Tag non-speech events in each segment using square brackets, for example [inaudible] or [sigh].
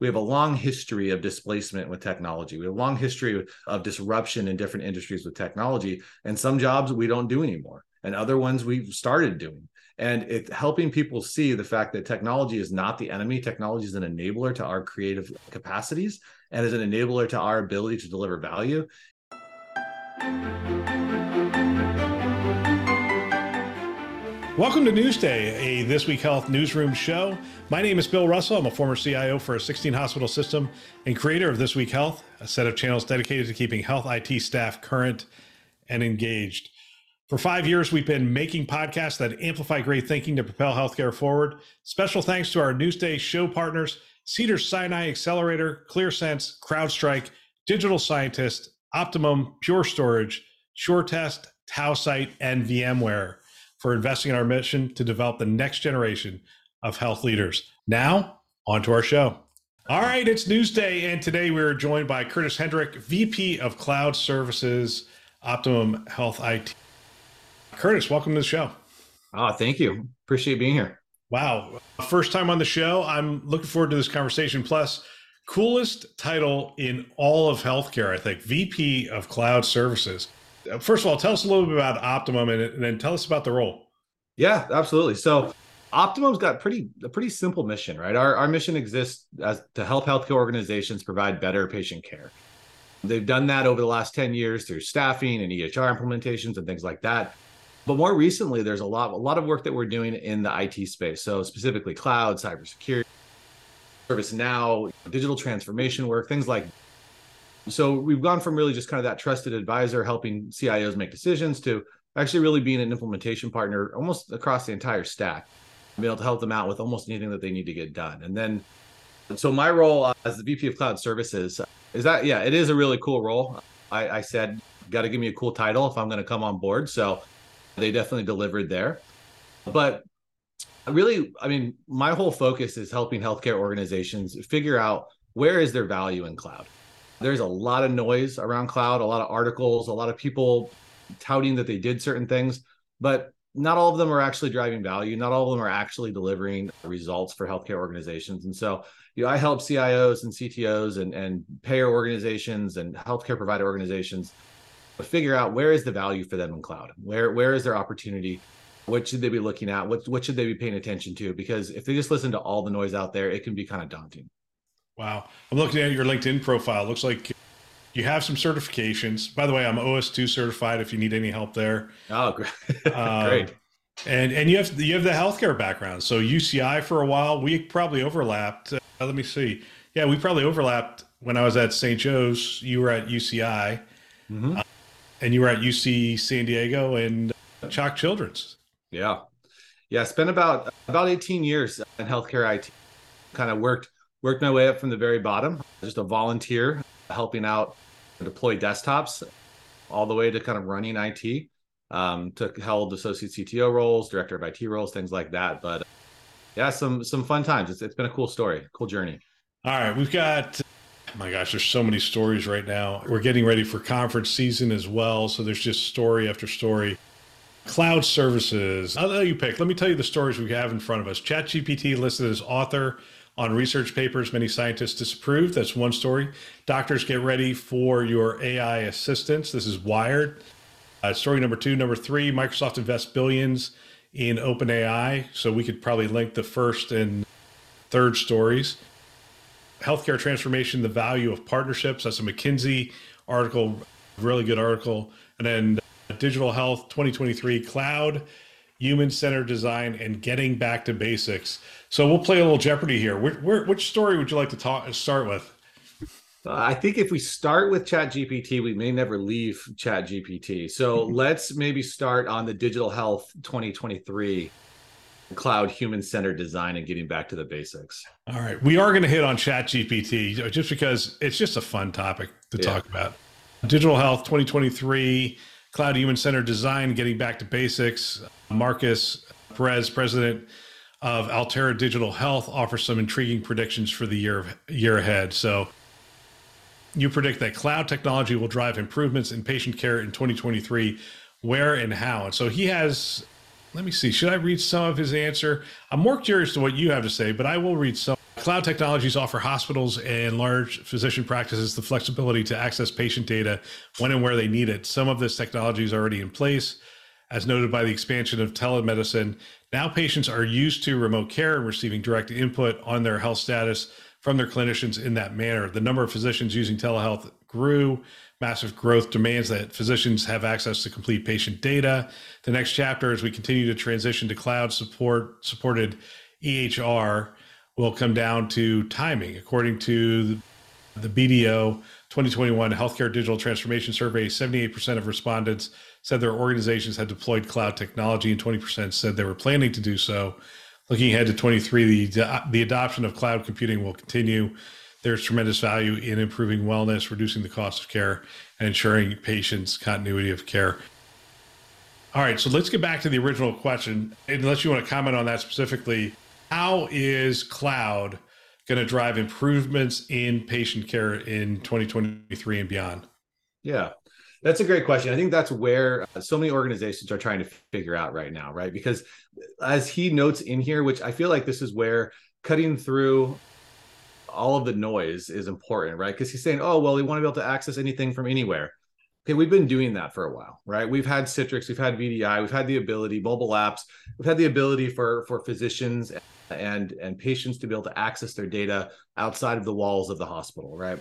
we have a long history of displacement with technology. We have a long history of disruption in different industries with technology. And some jobs we don't do anymore, and other ones we've started doing. And it's helping people see the fact that technology is not the enemy. Technology is an enabler to our creative capacities and is an enabler to our ability to deliver value. Welcome to Newsday, a This Week Health newsroom show. My name is Bill Russell. I'm a former CIO for a 16 hospital system and creator of This Week Health, a set of channels dedicated to keeping health IT staff current and engaged. For five years, we've been making podcasts that amplify great thinking to propel healthcare forward. Special thanks to our Newsday show partners Cedars-Sinai Accelerator, ClearSense, CrowdStrike, Digital Scientist, Optimum, Pure Storage, SureTest, Tausight, and VMware for investing in our mission to develop the next generation of health leaders. Now, on to our show. All right, it's Newsday, and today we're joined by Curtis Hendrick, VP of Cloud Services, Optimum Health IT. Curtis, welcome to the show. Oh, thank you. Appreciate being here. Wow. First time on the show. I'm looking forward to this conversation. Plus, coolest title in all of healthcare, I think, VP of Cloud Services. Uh, first of all, tell us a little bit about Optimum and, and then tell us about the role. Yeah, absolutely. So Optimum's got pretty a pretty simple mission, right? Our our mission exists as to help healthcare organizations provide better patient care. They've done that over the last 10 years through staffing and EHR implementations and things like that. But more recently, there's a lot a lot of work that we're doing in the IT space. So specifically cloud, cybersecurity, ServiceNow, digital transformation work, things like so we've gone from really just kind of that trusted advisor helping CIOs make decisions to actually really being an implementation partner almost across the entire stack, being able to help them out with almost anything that they need to get done. And then, so my role as the VP of Cloud Services is that, yeah, it is a really cool role. I, I said, got to give me a cool title if I'm going to come on board. So they definitely delivered there. But really, I mean, my whole focus is helping healthcare organizations figure out where is their value in cloud there's a lot of noise around cloud, a lot of articles, a lot of people touting that they did certain things, but not all of them are actually driving value. Not all of them are actually delivering results for healthcare organizations. And so, you know, I help CIOs and CTOs and, and payer organizations and healthcare provider organizations figure out where is the value for them in cloud? Where where is their opportunity? What should they be looking at? What what should they be paying attention to? Because if they just listen to all the noise out there, it can be kind of daunting. Wow. I'm looking at your LinkedIn profile. Looks like you have some certifications. By the way, I'm OS2 certified if you need any help there. Oh, great. [laughs] Um, great. And and you have you have the healthcare background. So UCI for a while, we probably overlapped. Uh, let me see. Yeah, we probably overlapped when I was at St. Joe's. You were at UCI, mm-hmm. uh, and you were at UC San Diego and CHOC Children's. Yeah, yeah. Spent about about 18 years in healthcare IT. Kind of worked worked my way up from the very bottom, just a volunteer helping out deploy desktops all the way to kind of running IT. Um, took held associate CTO roles, director of IT roles, things like that. But yeah, some some fun times. It's it's been a cool story, cool journey. All right, we've got my gosh, there's so many stories right now. We're getting ready for conference season as well, so there's just story after story. Cloud services. I'll let you pick. Let me tell you the stories we have in front of us. ChatGPT listed as author on research papers many scientists disapprove. That's one story. Doctors, get ready for your AI assistance. This is Wired. Uh, story number two. Number three, Microsoft invests billions in OpenAI. So we could probably link the first and third stories. Healthcare transformation, the value of partnerships. That's a McKinsey article, really good article. And then digital health 2023 cloud human centered design, and getting back to basics. So we'll play a little Jeopardy here. Where, which story would you like to talk start with? Uh, I think if we start with Chat GPT, we may never leave Chat GPT. So [laughs] let's maybe start on the digital health 2023 cloud human centered design and getting back to the basics. All right. We are going to hit on Chat GPT just because it's just a fun topic to yeah. talk about. Digital Health 2023, Cloud Human Centered Design, Getting Back to Basics. Marcus Perez, president of Altera Digital Health, offers some intriguing predictions for the year, year ahead. So, you predict that cloud technology will drive improvements in patient care in 2023. Where and how? And so he has, let me see, should I read some of his answer? I'm more curious to what you have to say, but I will read some. Cloud technologies offer hospitals and large physician practices the flexibility to access patient data when and where they need it. Some of this technology is already in place, as noted by the expansion of telemedicine. Now, patients are used to remote care and receiving direct input on their health status from their clinicians in that manner. The number of physicians using telehealth grew. Massive growth demands that physicians have access to complete patient data. The next chapter, as we continue to transition to cloud support supported EHR, will come down to timing. According to the BDO 2021 Healthcare Digital Transformation Survey, 78% of respondents said their organizations had deployed cloud technology, and 20% said they were planning to do so. Looking ahead to 23, the, the adoption of cloud computing will continue. There's tremendous value in improving wellness, reducing the cost of care, and ensuring patients' continuity of care. All right, so let's get back to the original question. Unless you want to comment on that specifically, how is cloud going to drive improvements in patient care in 2023 and beyond? Yeah, that's a great question. I think that's where uh, so many organizations are trying to figure out right now, right? Because as he notes in here, which I feel like this is where cutting through all of the noise is important, right? Because he's saying, oh, well, they want to be able to access anything from anywhere. Okay, we've been doing that for a while, right? We've had Citrix, we've had VDI, we've had the ability, mobile apps, we've had the ability for for physicians and and patients to be able to access their data outside of the walls of the hospital, right?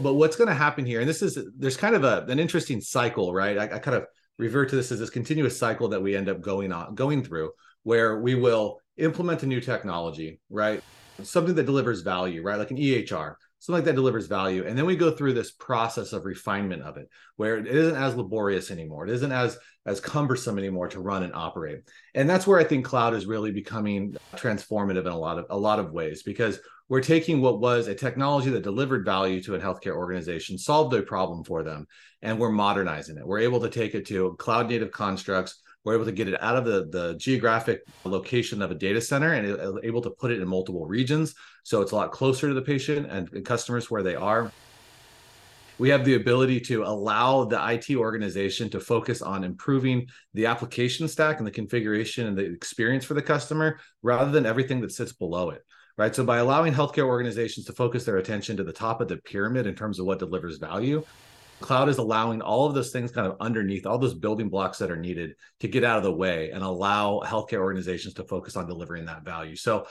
But what's going to happen here, and this is there's kind of a an interesting cycle, right? I, I kind of revert to this as this continuous cycle that we end up going on going through, where we will implement a new technology, right? Something that delivers value, right? Like an EHR, something like that delivers value, and then we go through this process of refinement of it, where it isn't as laborious anymore. It isn't as as cumbersome anymore to run and operate. And that's where I think cloud is really becoming transformative in a lot of a lot of ways because we're taking what was a technology that delivered value to a healthcare organization, solved a problem for them, and we're modernizing it. We're able to take it to cloud native constructs. We're able to get it out of the, the geographic location of a data center and able to put it in multiple regions. So it's a lot closer to the patient and, and customers where they are we have the ability to allow the IT organization to focus on improving the application stack and the configuration and the experience for the customer rather than everything that sits below it. Right. So by allowing healthcare organizations to focus their attention to the top of the pyramid in terms of what delivers value, cloud is allowing all of those things kind of underneath all those building blocks that are needed to get out of the way and allow healthcare organizations to focus on delivering that value. So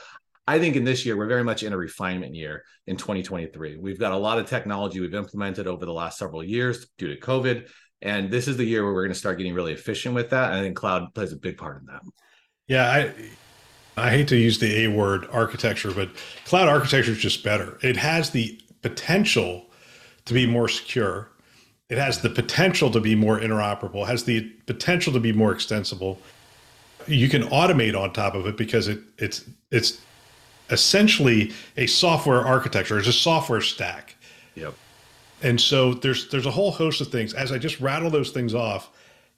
I think in this year, we're very much in a refinement year in 2023. We've got a lot of technology we've implemented over the last several years due to COVID. And this is the year where we're going to start getting really efficient with that. And I think cloud plays a big part in that. Yeah. I, I hate to use the A word architecture, but cloud architecture is just better. It has the potential to be more secure. It has the potential to be more interoperable, has the potential to be more extensible. You can automate on top of it because it it's it's essentially a software architecture. It's a software stack. Yep. And so there's there's a whole host of things. As I just rattle those things off,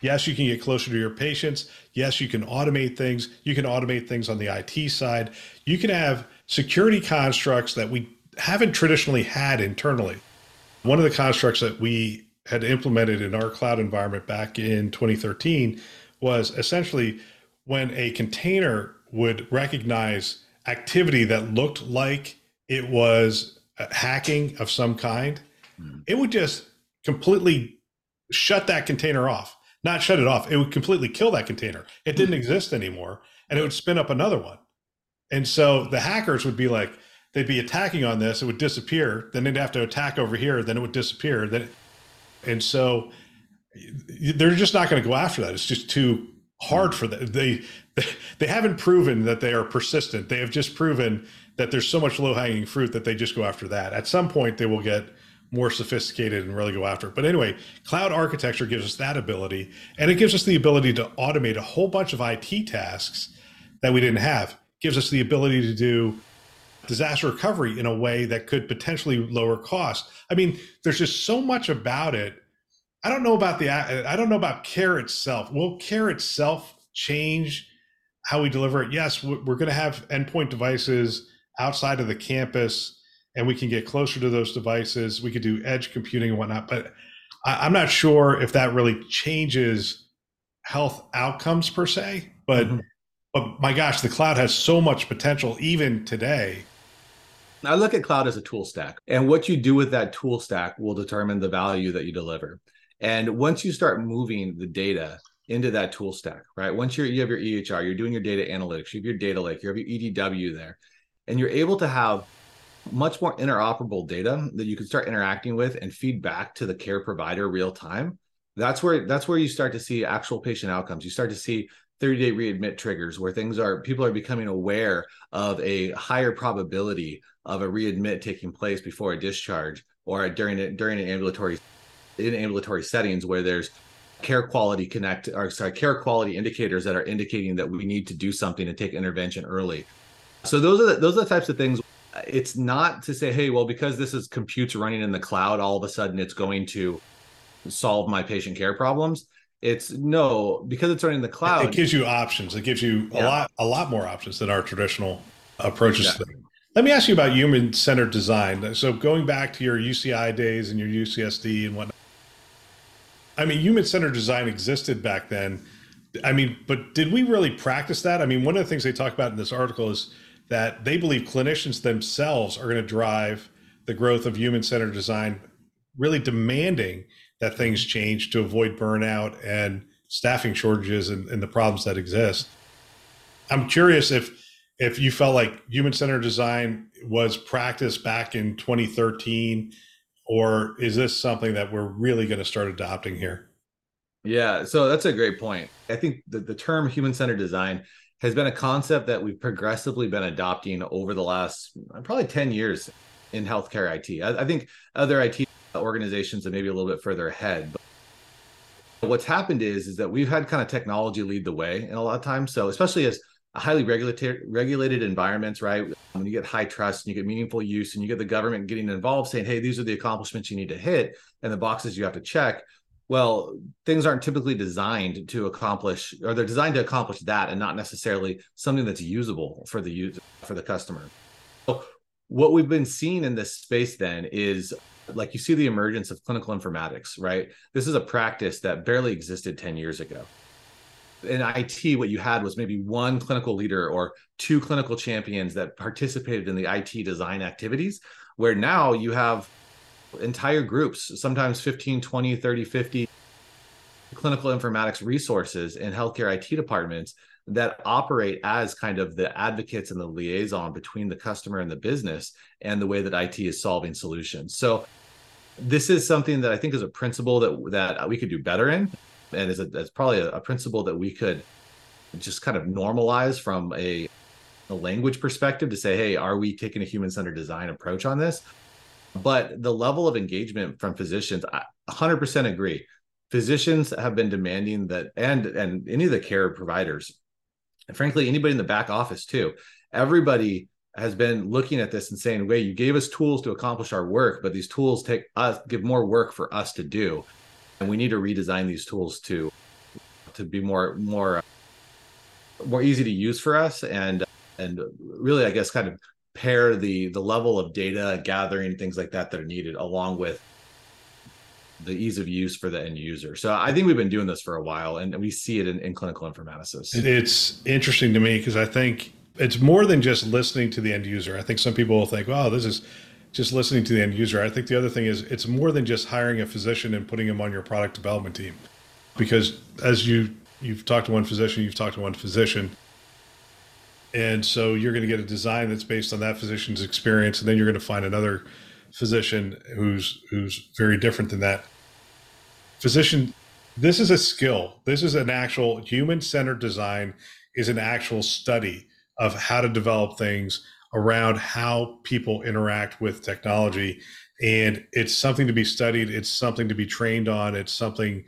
yes, you can get closer to your patients. Yes, you can automate things. You can automate things on the IT side. You can have security constructs that we haven't traditionally had internally. One of the constructs that we had implemented in our cloud environment back in 2013 was essentially when a container would recognize activity that looked like it was hacking of some kind, mm. it would just completely shut that container off. Not shut it off, it would completely kill that container. It didn't mm. exist anymore and it would spin up another one. And so the hackers would be like, they'd be attacking on this, it would disappear. Then they'd have to attack over here, then it would disappear. Then, and so they're just not going to go after that. It's just too hard for them. They they haven't proven that they are persistent. They have just proven that there's so much low hanging fruit that they just go after that. At some point, they will get more sophisticated and really go after it. But anyway, cloud architecture gives us that ability, and it gives us the ability to automate a whole bunch of IT tasks that we didn't have. It gives us the ability to do disaster recovery in a way that could potentially lower costs. I mean, there's just so much about it I don't know about the I don't know about care itself. Will care itself change how we deliver it? Yes, we're going to have endpoint devices outside of the campus, and we can get closer to those devices. We could do edge computing and whatnot, but I, am not sure if that really changes health outcomes per se. But mm-hmm. but my gosh, the cloud has so much potential even today. I look at cloud as a tool stack, and what you do with that tool stack will determine the value that you deliver. And once you start moving the data into that tool stack, right? Once you have your EHR, you're doing your data analytics, you have your data lake, you have your EDW there, and you're able to have much more interoperable data that you can start interacting with and feed back to the care provider real time. That's where that's where you start to see actual patient outcomes. You start to see 30 day readmit triggers where things are people are becoming aware of a higher probability of a readmit taking place before a discharge or during it during an ambulatory in ambulatory settings where there's care quality connect or sorry care quality indicators that are indicating that we need to do something and take intervention early. So those are the, those are the types of things. It's not to say hey well because this is computes running in the cloud all of a sudden it's going to solve my patient care problems it's no because it's running in the cloud it gives you options it gives you yeah. a lot a lot more options than our traditional approaches let me ask you about human centered design so going back to your uci days and your ucsd and whatnot I mean, human centered design existed back then. I mean, but did we really practice that? I mean, one of the things they talk about in this article is that they believe clinicians themselves are going to drive the growth of human centered design, really demanding that things mm-hmm. change to avoid burnout and staffing shortages and, and the problems that exist. I'm curious if if you felt like human centered design was practiced back in 2013 or is this something that we're really going to start adopting here? Yeah, so that's a great point. I think the, the term human centered design has been a concept that we've progressively been adopting over the last probably 10 years in healthcare IT. I, I think other IT organizations are maybe a little bit further ahead. But what's happened is, is that we've had kind of technology lead the way in a lot of times. So especially as highly regulated regulated environments, right? When you get HITRUST and you get meaningful use and you get the government getting involved saying, hey, these are the accomplishments you need to hit and the boxes you have to check. Well, things aren't typically designed to accomplish, or they're designed to accomplish that and not necessarily something that's usable for the user, for the customer. So what we've been seeing in this space then is like you see the emergence of clinical informatics, right? This is a practice that barely existed 10 years ago in IT, what you had was maybe one clinical leader or two clinical champions that participated in the IT design activities, where now you have entire groups, sometimes 15, 20, 30, 50 clinical informatics resources in healthcare IT departments that operate as kind of the advocates and the liaison between the customer and the business and the way that IT is solving solutions. So this is something that I think is a principle that that we could do better in and is a, probably a, a, principle that we could just kind of normalize from a, a language perspective to say, hey, are we taking a human centered design approach on this? But the level of engagement from physicians, I 100% agree. Physicians have been demanding that, and and any of the care providers, and frankly, anybody in the back office too. Everybody has been looking at this and saying, "Wait, you gave us tools to accomplish our work, but these tools take us give more work for us to do." and we need to redesign these tools to to be more more uh, more easy to use for us and and really i guess kind of pair the the level of data gathering things like that that are needed along with the ease of use for the end user so i think we've been doing this for a while and we see it in, in clinical informaticists it's interesting to me because i think it's more than just listening to the end user i think some people will think oh this is just listening to the end user. I think the other thing is it's more than just hiring a physician and putting him on your product development team. Because as you you've talked to one physician, you've talked to one physician. And so you're going to get a design that's based on that physician's experience and then you're going to find another physician who's who's very different than that. Physician this is a skill. This is an actual human-centered design is an actual study of how to develop things around how people interact with technology. And it's something to be studied, it's something to be trained on, it's something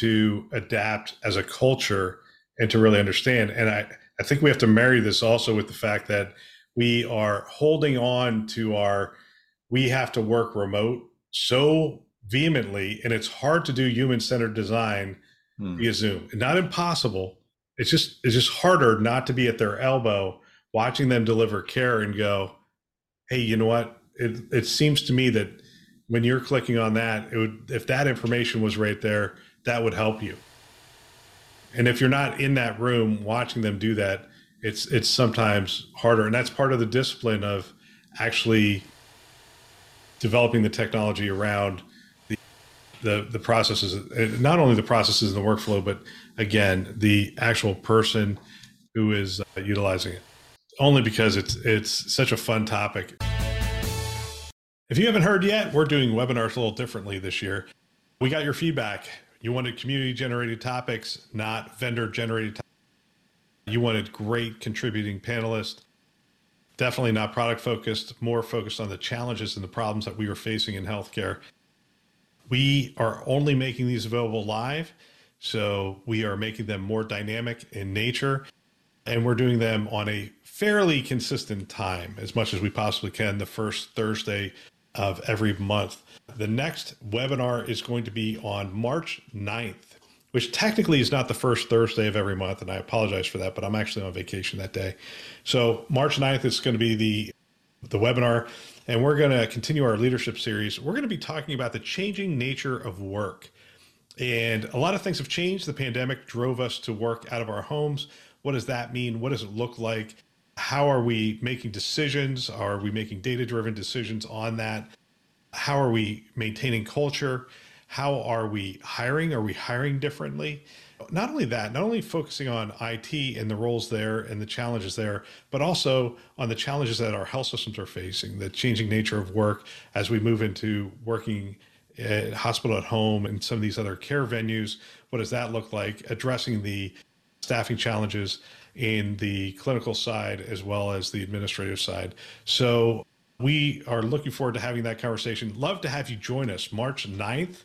to adapt as a culture and to really understand. And I, I think we have to marry this also with the fact that we are holding on to our, we have to work remote so vehemently, and it's hard to do human centered design hmm. via Zoom. Not impossible. It's just it's just harder not to be at their elbow watching them deliver care and go, hey, you know what? It it seems to me that when you're clicking on that, it would if that information was right there, that would help you. And if you're not in that room watching them do that, it's it's sometimes harder. And that's part of the discipline of actually developing the technology around the the, the processes, not only the processes and the workflow, but again the actual person who is uh, utilizing it. Only because it's it's such a fun topic. If you haven't heard yet, we're doing webinars a little differently this year. We got your feedback. You wanted community generated topics, not vendor generated topics. You wanted great contributing panelists. Definitely not product focused, more focused on the challenges and the problems that we were facing in healthcare. We are only making these available live. So we are making them more dynamic in nature. And we're doing them on a fairly consistent time, as much as we possibly can, the first Thursday of every month. The next webinar is going to be on March 9th, which technically is not the first Thursday of every month. And I apologize for that, but I'm actually on vacation that day. So March 9th is going to be the, the webinar. And we're going to continue our leadership series. We're going to be talking about the changing nature of work. And a lot of things have changed. The pandemic drove us to work out of our homes. What does that mean? What does it look like? how are we making decisions? Are we making data driven decisions on that? How are we maintaining culture? How are we hiring? Are we hiring differently? Not only that, not only focusing on IT and the roles there and the challenges there, but also on the challenges that our health systems are facing, the changing nature of work as we move into working at hospital at home and some of these other care venues. What does that look like? Addressing the staffing challenges in the clinical side as well as the administrative side. So we are looking forward to having that conversation. Love to have you join us March 9th.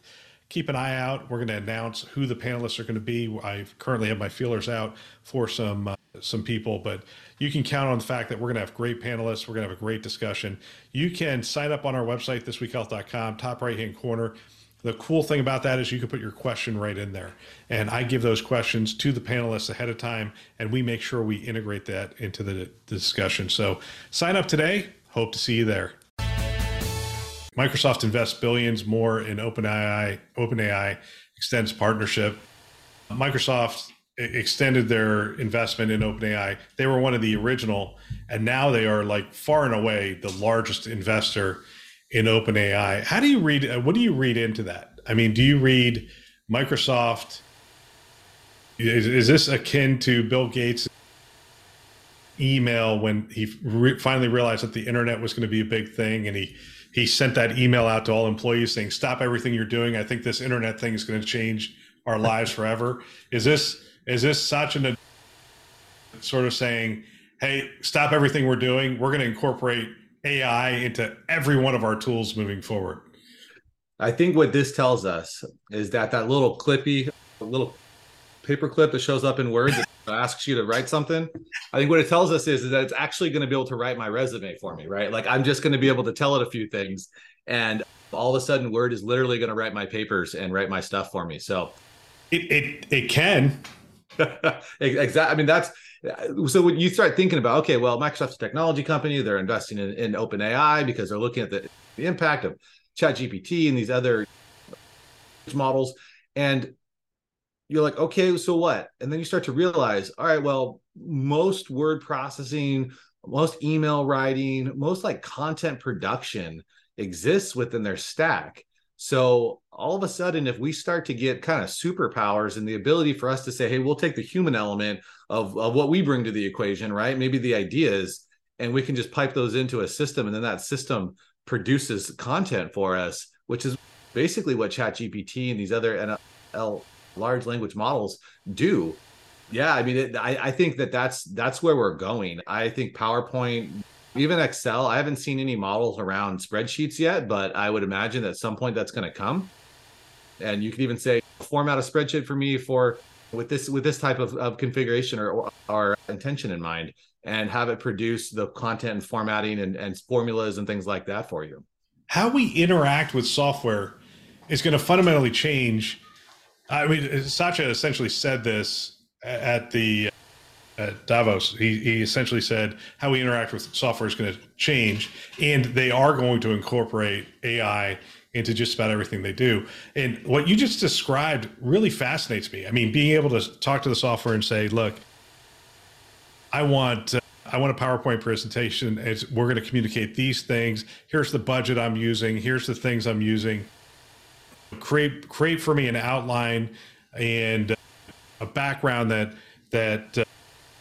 Keep an eye out. We're going to announce who the panelists are going to be. I currently have my feelers out for some uh, some people, but you can count on the fact that we're going to have great panelists. We're going to have a great discussion. You can sign up on our website, thisweekhealth.com, top right hand corner. The cool thing about that is you can put your question right in there. And I give those questions to the panelists ahead of time, and we make sure we integrate that into the, discussion. So sign up today. Hope to see you there. Microsoft invests billions more in OpenAI. OpenAI extends partnership. Microsoft extended their investment in OpenAI. They were one of the original, and now they are like far and away the largest investor in OpenAI. How do you read? Uh, what do you read into that? I mean, do you read Microsoft? Is, is this akin to Bill Gates' email when he re- finally realized that the internet was going to be a big thing, and he he sent that email out to all employees saying, "Stop everything you're doing. I think this internet thing is going to change our lives [laughs] forever." Is this is this such an sort of saying, "Hey, stop everything we're doing. We're going to incorporate." AI into every one of our tools moving forward. I think what this tells us is that that little clippy, little paper clip that shows up in Word that asks you to write something. I think what it tells us is, is that it's actually going to be able to write my resume for me, right? Like I'm just going to be able to tell it a few things, and all of a sudden, Word is literally going to write my papers and write my stuff for me. So it it, it can. [laughs] exactly. I mean, that's so when you start thinking about okay well microsoft's a technology company they're investing in, in open ai because they're looking at the, the impact of chat gpt and these other models and you're like okay so what and then you start to realize all right well most word processing most email writing most like content production exists within their stack so all of a sudden, if we start to get kind of superpowers and the ability for us to say, hey, we'll take the human element of, of what we bring to the equation, right? Maybe the ideas, and we can just pipe those into a system, and then that system produces content for us, which is basically what ChatGPT and these other NL large language models do. Yeah, I mean, it, I, I think that that's that's where we're going. I think PowerPoint even Excel, I haven't seen any models around spreadsheets yet, but I would imagine at some point that's going to come. And you could even say, format a spreadsheet for me for with this with this type of, of configuration or, or, or intention in mind, and have it produce the content and formatting and, and formulas and things like that for you. How we interact with software is going to fundamentally change. I mean, Satya essentially said this at the at Davos. He, he essentially said how we interact with software is going to change, and they are going to incorporate AI into just about everything they do. And what you just described really fascinates me. I mean, being able to talk to the software and say, "Look, I want." Uh, I want a PowerPoint presentation. It's, we're going to communicate these things. Here's the budget I'm using. Here's the things I'm using. Create create for me an outline and a background that that uh,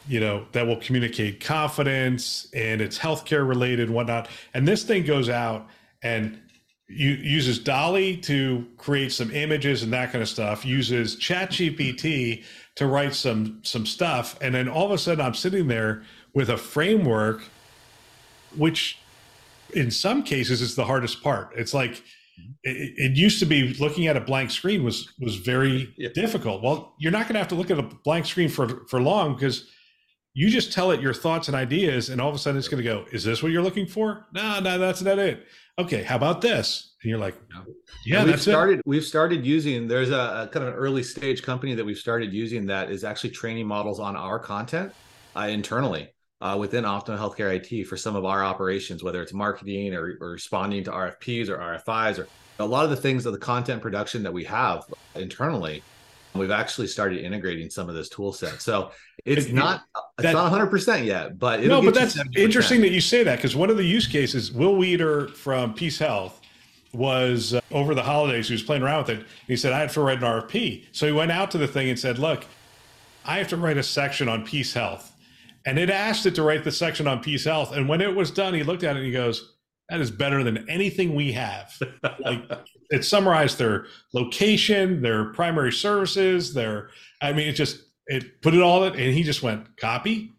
you know that will communicate confidence and it's healthcare related and whatnot. And this thing goes out and uses DALL-E to create some images and that kind of stuff. Uses ChatGPT to write some some stuff, and then all of a sudden I'm sitting there with a framework, which in some cases is the hardest part. It's like it, it, used to be looking at a blank screen was was very yeah. difficult. Well, you're not going to have to look at a blank screen for for long because you just tell it your thoughts and ideas, and all of a sudden it's going to go, "Is this what you're looking for?" No, no, that's not it. Okay, how about this? And you're like, "Yeah, we've started. It. We've started using. There's a, a, kind of an early stage company that we've started using that is actually training models on our content uh, internally uh, within Optimum Healthcare IT for some of our operations, whether it's marketing or, or responding to RFPs or RFIs or a lot of the things of the content production that we have internally. We've actually started integrating some of this tool set. So it's it, not it's that, not 100 percent yet, but no, but that's interesting that you say that because one of the use cases, Will Weider from PeaceHealth, was uh, over the holidays. He was playing around with it. He said, "I have to write an RFP." So he went out to the thing and said, "Look, I have to write a section on PeaceHealth." And it asked it to write the section on PeaceHealth. And when it was done, he looked at it and he goes, "That is better than anything we have." like [laughs] it summarized their location, their primary services, their I mean, it just it put it all in, and he just went copy,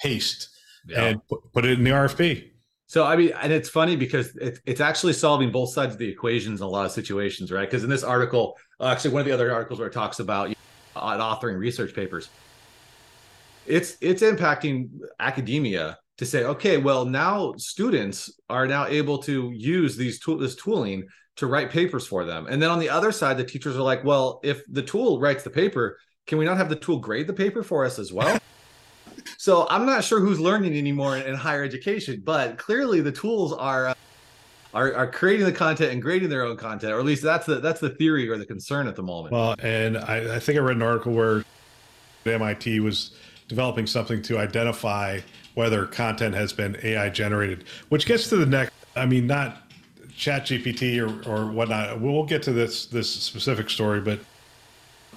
paste, yeah. and put, put it in the RFP. So I mean, and it's funny because it, it's actually solving both sides of the equations in a lot of situations, right? Because in this article, uh, actually one of the other articles where it talks about you know, authoring research papers, it's it's impacting academia to say okay well now students are now able to use these tool this tooling to write papers for them and then on the other side the teachers are like well if the tool writes the paper can we not have the tool grade the paper for us as well [laughs] so i'm not sure who's learning anymore in, in higher education but clearly the tools are uh, are, are creating the content and grading their own content, or at least that's the that's the theory or the concern at the moment. Well, and I, I think I read an article where MIT was developing something to identify whether content has been AI generated, which gets to the next. I mean, not Chat GPT or, or whatnot. We'll get to this this specific story, but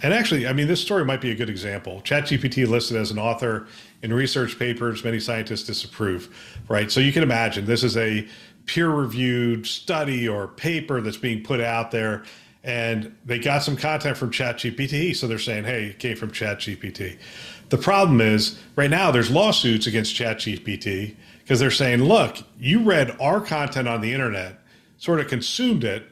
and actually, I mean, this story might be a good example. ChatGPT listed as an author in research papers many scientists disapprove, right? So you can imagine this is a peer-reviewed study or paper that's being put out there, and they got some content from ChatGPT, so they're saying, "Hey, it came from ChatGPT." The problem is right now there's lawsuits against ChatGPT because they're saying, look, you read our content on the internet, sort of consumed it,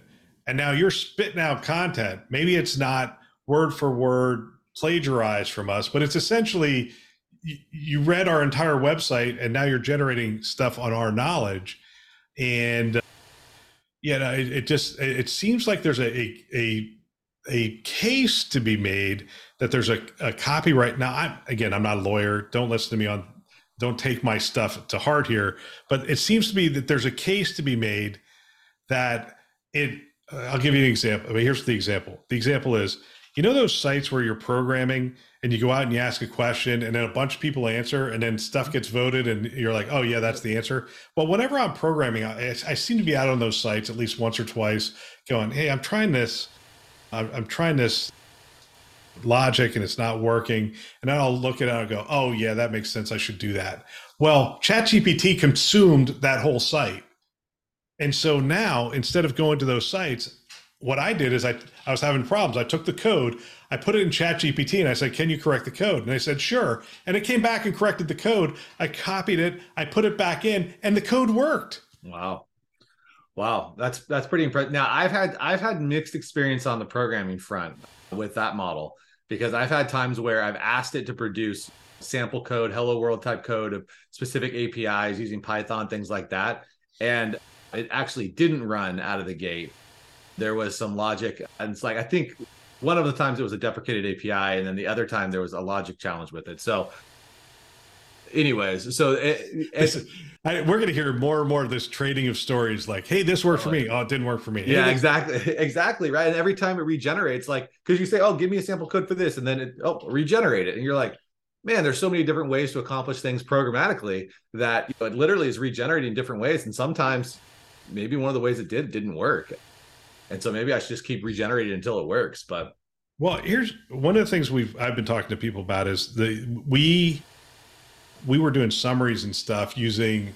and now you're spitting out content. Maybe it's not word for word plagiarized from us, but it's essentially you read our entire website and now you're generating stuff on our knowledge. And know, it, it, just it seems like there's a, a a a case to be made that there's a, a copyright. Now, I, again, I'm not a lawyer. Don't listen to me on, don't take my stuff to heart here. But it seems to be that there's a case to be made that it, I'll give you an example. I mean, here's the example. The example is, you know, those sites where you're programming and you go out and you ask a question and then a bunch of people answer and then stuff gets voted and you're like, oh, yeah, that's the answer. Well, whenever I'm programming, I, I seem to be out on those sites at least once or twice going, hey, I'm trying this. I'm, I'm trying this logic and it's not working. And then I'll look at it and go, oh, yeah, that makes sense. I should do that. Well, ChatGPT consumed that whole site. And so now instead of going to those sites, what I did is I, I was having problems. I took the code, I put it in ChatGPT and I said, Can you correct the code? And they said, Sure. And it came back and corrected the code. I copied it, I put it back in, and the code worked. Wow. Wow, that's that's pretty impressive. Now I've had I've had mixed experience on the programming front with that model because I've had times where I've asked it to produce sample code, hello world type code of specific APIs using Python, things like that. And it actually didn't run out of the gate there was some logic. And it's like, I think one of the times it was a deprecated API, and then the other time there was a logic challenge with it. So, anyways, so eh, eh, it, it, I, we're going to hear more and more of this trading of stories like, hey, this worked for me. Oh, it didn't work for me. Yeah, hey, exactly. [laughs] Exactly. Right. And every time it regenerates, like, because you say, oh, give me a sample code for this. And then it, oh, regenerate it. And you're like, man, there's so many different ways to accomplish things programmatically that you know, it literally is regenerating different ways. And sometimes maybe one of the ways it did didn't work. And so maybe I should just keep regenerating until it works. But well, here's one of the things we've I've been talking to people about is the we we were doing summaries and stuff using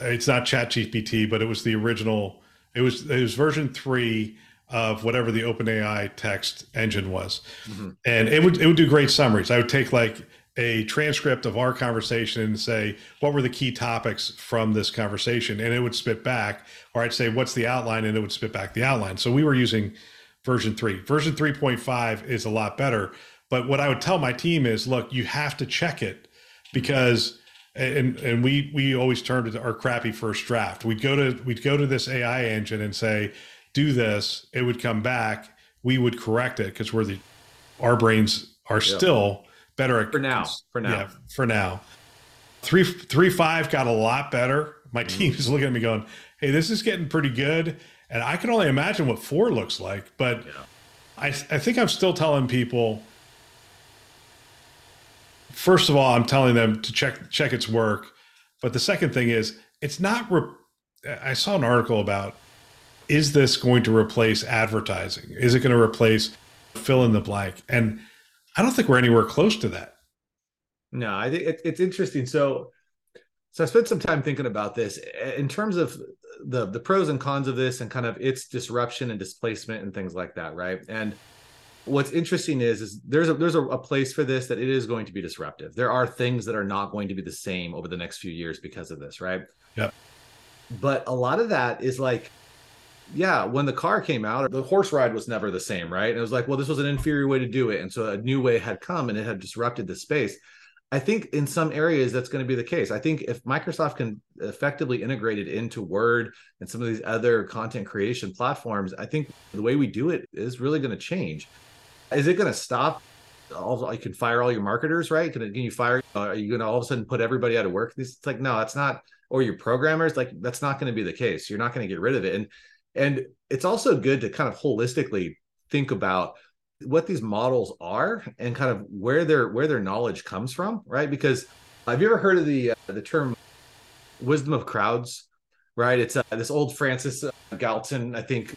it's not chat gpt but it was the original it was it was version three of whatever the openai text engine was mm-hmm. and it would it would do great summaries i would take like a transcript of our conversation and say what were the key topics from this conversation and it would spit back or i'd say what's the outline and it would spit back the outline so we were using version 3 version 3.5 is a lot better but what i would tell my team is look you have to check it because and and we we always turn to our crappy first draft. We'd go to we'd go to this AI engine and say, do this. It would come back. We would correct it because we're the our brains are yep. still better for now. For now, yeah, for now. Three three five got a lot better. My mm-hmm. team is looking at me going, "Hey, this is getting pretty good." And I can only imagine what four looks like, but yeah. I I think I'm still telling people first of all, I'm telling them to check check its work, but the second thing is it's not. Re- I saw an article about is this going to replace advertising? Is it going to replace fill in the blank? And I don't think we're anywhere close to that. No, I think it, it's interesting. So, so I spent some time thinking about this eh, in terms of the the pros and cons of this, and kind of its disruption and displacement and things like that, right? And what's interesting is is there's a there's a, a, place for this that it is going to be disruptive. There are things that are not going to be the same over the next few years because of this, right? Yeah. But a lot of that is like, yeah, when the car came out, the horse ride was never the same, right? And it was like, well, this was an inferior way to do it, and so a new way had come and it had disrupted the space. I think in some areas that's going to be the case. I think if Microsoft can effectively integrate it into Word and some of these other content creation platforms, I think the way we do it is really going to change is it going to stop? All you can fire all your marketers, right? Can, can you fire? Uh, are you going to all of a sudden put everybody out of work? It's like no, that's not. Or your programmers, like that's not going to be the case. You're not going to get rid of it, and and it's also good to kind of holistically think about what these models are and kind of where their where their knowledge comes from, right? Because have you ever heard of the uh, the term wisdom of crowds? Right, it's uh, this old Francis Galton, I think,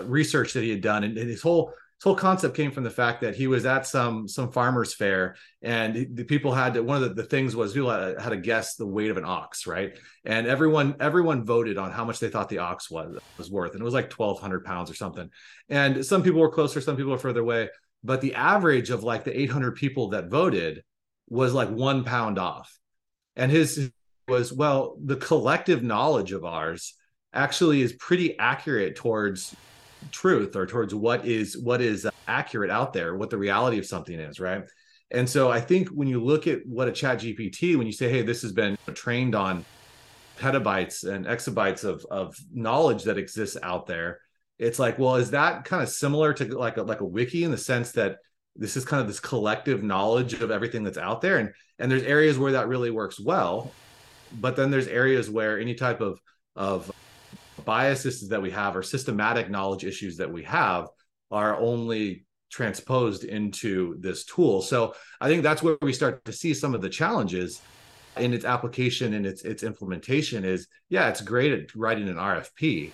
research that he had done, and his whole whole concept came from the fact that he was at some some farmers fair and the people had to, one of the, the things was people had, had to guess the weight of an ox right? And everyone everyone voted on how much they thought the ox was was worth. And it was like 1200 pounds or something. And some people were closer some people were further away. But the average of like the 800 people that voted was like one pound off. And his was well the collective knowledge of ours actually is pretty accurate towards truth or towards what is what is uh, accurate out there what the reality of something is right? And so i think when you look at what a chat gpt when you say hey this has been trained on petabytes and exabytes of of knowledge that exists out there it's like well is that kind of similar to like a, like a wiki in the sense that this is kind of this collective knowledge of everything that's out there? And and there's areas where that really works well but then there's areas where any type of of biases that we have or systematic knowledge issues that we have are only transposed into this tool. So I think that's where we start to see some of the challenges in its application and its its implementation is yeah, it's great at writing an RFP,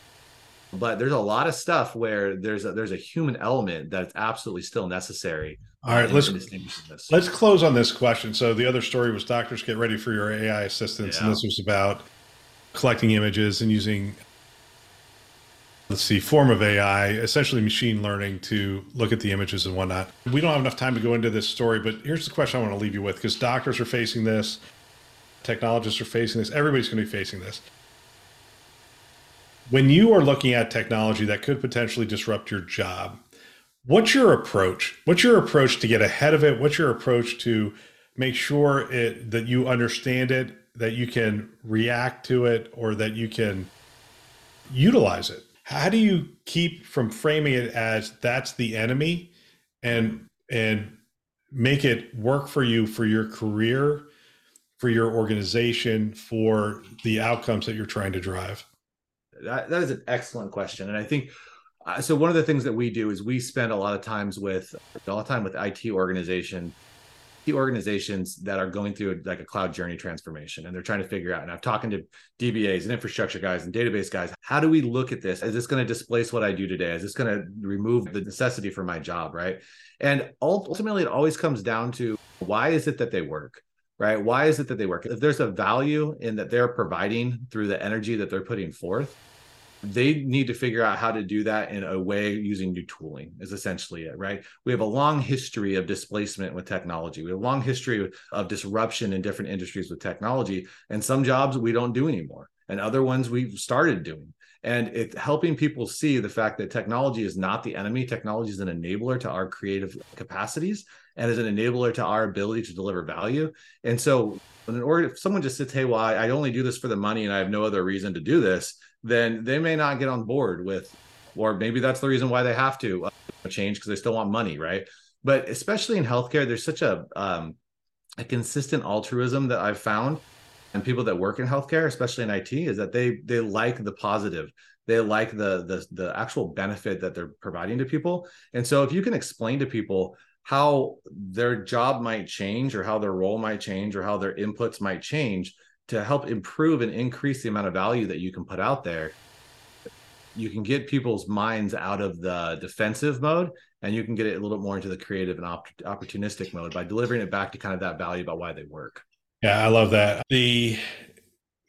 but there's a lot of stuff where there's a there's a human element that's absolutely still necessary. All right, let's let's close on this question. So the other story was doctors get ready for your AI assistance, yeah. and this was about collecting images and using let's see, form of AI, essentially machine learning to look at the images and whatnot. We don't have enough time to go into this story, but here's the question I want to leave you with because doctors are facing this, technologists are facing this, everybody's going to be facing this. When you are looking at technology that could potentially disrupt your job, what's your approach? What's your approach to get ahead of it? What's your approach to make sure it, that you understand it, that you can react to it, or that you can utilize it? How do you keep from framing it as that's the enemy and and make it work for you for your career for your organization for the outcomes that you're trying to drive? That, that is an excellent question. And i think uh, so one of the things that we do is we spend a lot of times with a lot of time with it organization organizations that are going through like a cloud journey transformation and they're trying to figure out and i'm talking to dbas and infrastructure guys and database guys how do we look at this? Is this going to displace what i do today? Is this going to remove the necessity for my job right? And ultimately it always comes down to why is it that they work right? Why is it that they work? If there's a value in that they're providing through the energy that they're putting forth they need to figure out how to do that in a way using new tooling is essentially it right? We have a long history of displacement with technology. We have a long history of disruption in different industries with technology and some jobs we don't do anymore and other ones we've started doing. And it's helping people see the fact that technology is not the enemy technology is an enabler to our creative capacities and is an enabler to our ability to deliver value. And so in order if someone just says hey well I only do this for the money and i have no other reason to do this then they may not get on board with, or maybe that's the reason why they have to uh, change because they still want money, right? But especially in healthcare, there's such a um, a consistent altruism that I've found, and people that work in healthcare, especially in IT, is that they they like the positive they like the the the actual benefit that they're providing to people and so if you can explain to people how their job might change or how their role might change or how their inputs might change to help improve and increase the amount of value that you can put out there you can get people's minds out of the defensive mode and you can get it a little bit more into the creative and op- opportunistic mode by delivering it back to kind of that value about why they work. Yeah i love that. The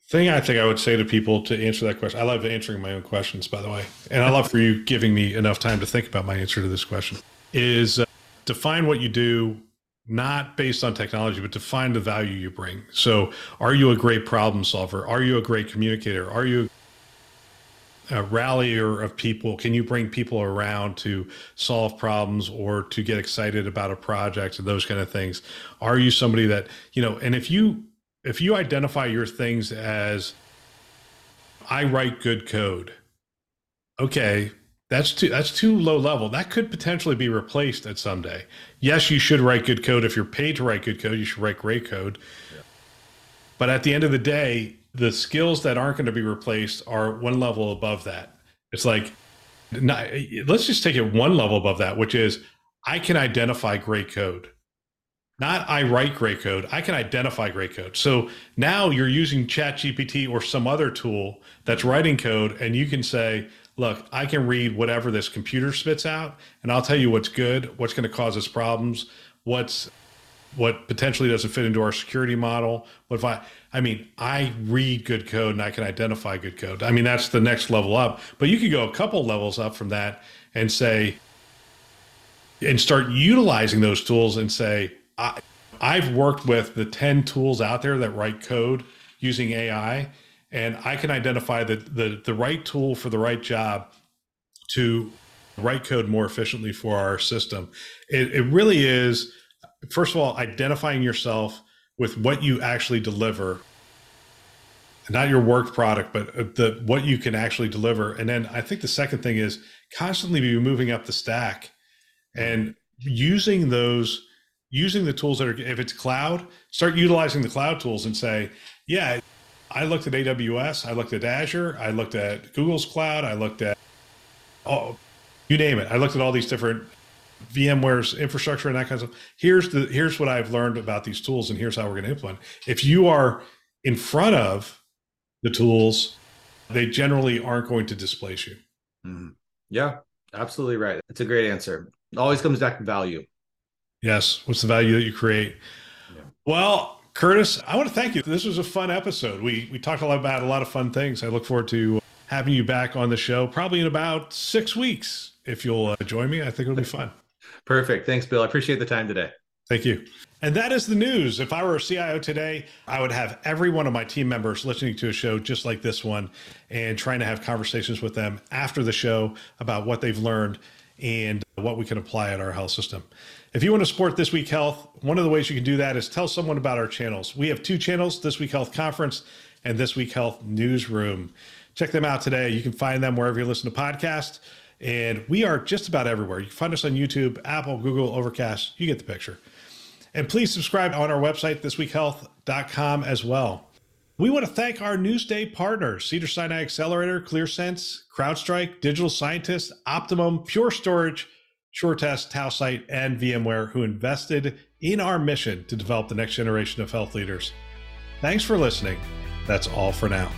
thing i think i would say to people to answer that question i love answering my own questions by the way and i love for you giving me enough time to think about my answer to this question is uh, define what you do not based on technology, but to find the value you bring. So, are you a great problem solver? Are you a great communicator? Are you a rallier of people? Can you bring people around to solve problems or to get excited about a project and those kind of things? Are you somebody that, you know, and if you if you identify your things as I write good code, okay, that's too that's too low level. That could potentially be replaced at someday. Yes, you should write good code. If you're paid to write good code, you should write great code. Yeah. But at the end of the day, the skills that aren't going to be replaced are one level above that. It's like not, let's just take it one level above that, which is I can identify great code. Not I write great code. I can identify great code. So now you're using ChatGPT or some other tool that's writing code, and you can say, look, I can read whatever this computer spits out, and I'll tell you what's good, what's going to cause us problems, what's what potentially doesn't fit into our security model. What if I, I mean, I read good code and I can identify good code. I mean, that's the next level up. But you could go a couple levels up from that and say, and start utilizing those tools and say, I, I've worked with the 10 tools out there that write code using AI and I can identify the, the, the right tool for the right job to write code more efficiently for our system. It, it really is, first of all, identifying yourself with what you actually deliver, not your work product, but uh, the what you can actually deliver. And then I think the second thing is constantly be moving up the stack and using those using the tools that are if it's cloud start utilizing the cloud tools and say yeah I looked at AWS, I looked at Azure, I looked at Google's cloud, I looked at oh, you name it. I looked at all these different VMware's infrastructure and that kind of stuff. Here's the here's what I've learned about these tools, and here's how we're going to implement. If you are in front of the tools, they generally aren't going to displace you. Mm-hmm. Yeah, absolutely right. It's a great answer. It always comes back to value. Yes. What's the value that you create? Yeah. Well, Curtis, I want to thank you. This was a fun episode. We we talked a lot about a lot of fun things. I look forward to having you back on the show probably in about six weeks. If you'll uh, join me, I think it'll be fun. [laughs] Perfect. Thanks, Bill. I appreciate the time today. Thank you. And that is the news. If I were a CIO today, I would have every one of my team members listening to a show just like this one and trying to have conversations with them after the show about what they've learned and what we can apply at our health system. If you want to support This Week Health, one of the ways you can do that is tell someone about our channels. We have two channels This Week Health Conference and This Week Health Newsroom. Check them out today. You can find them wherever you listen to podcasts. And we are just about everywhere. You can find us on YouTube, Apple, Google, Overcast. You get the picture. And please subscribe on our website, thisweekhealth.com as well. We want to thank our Newsday partners Cedars-Sinai Accelerator, ClearSense, CrowdStrike, Digital Scientist, Optimum, Pure Storage, SureTest, Tausight, and VMware, who invested in our mission to develop the next generation of health leaders. Thanks for listening. That's all for now.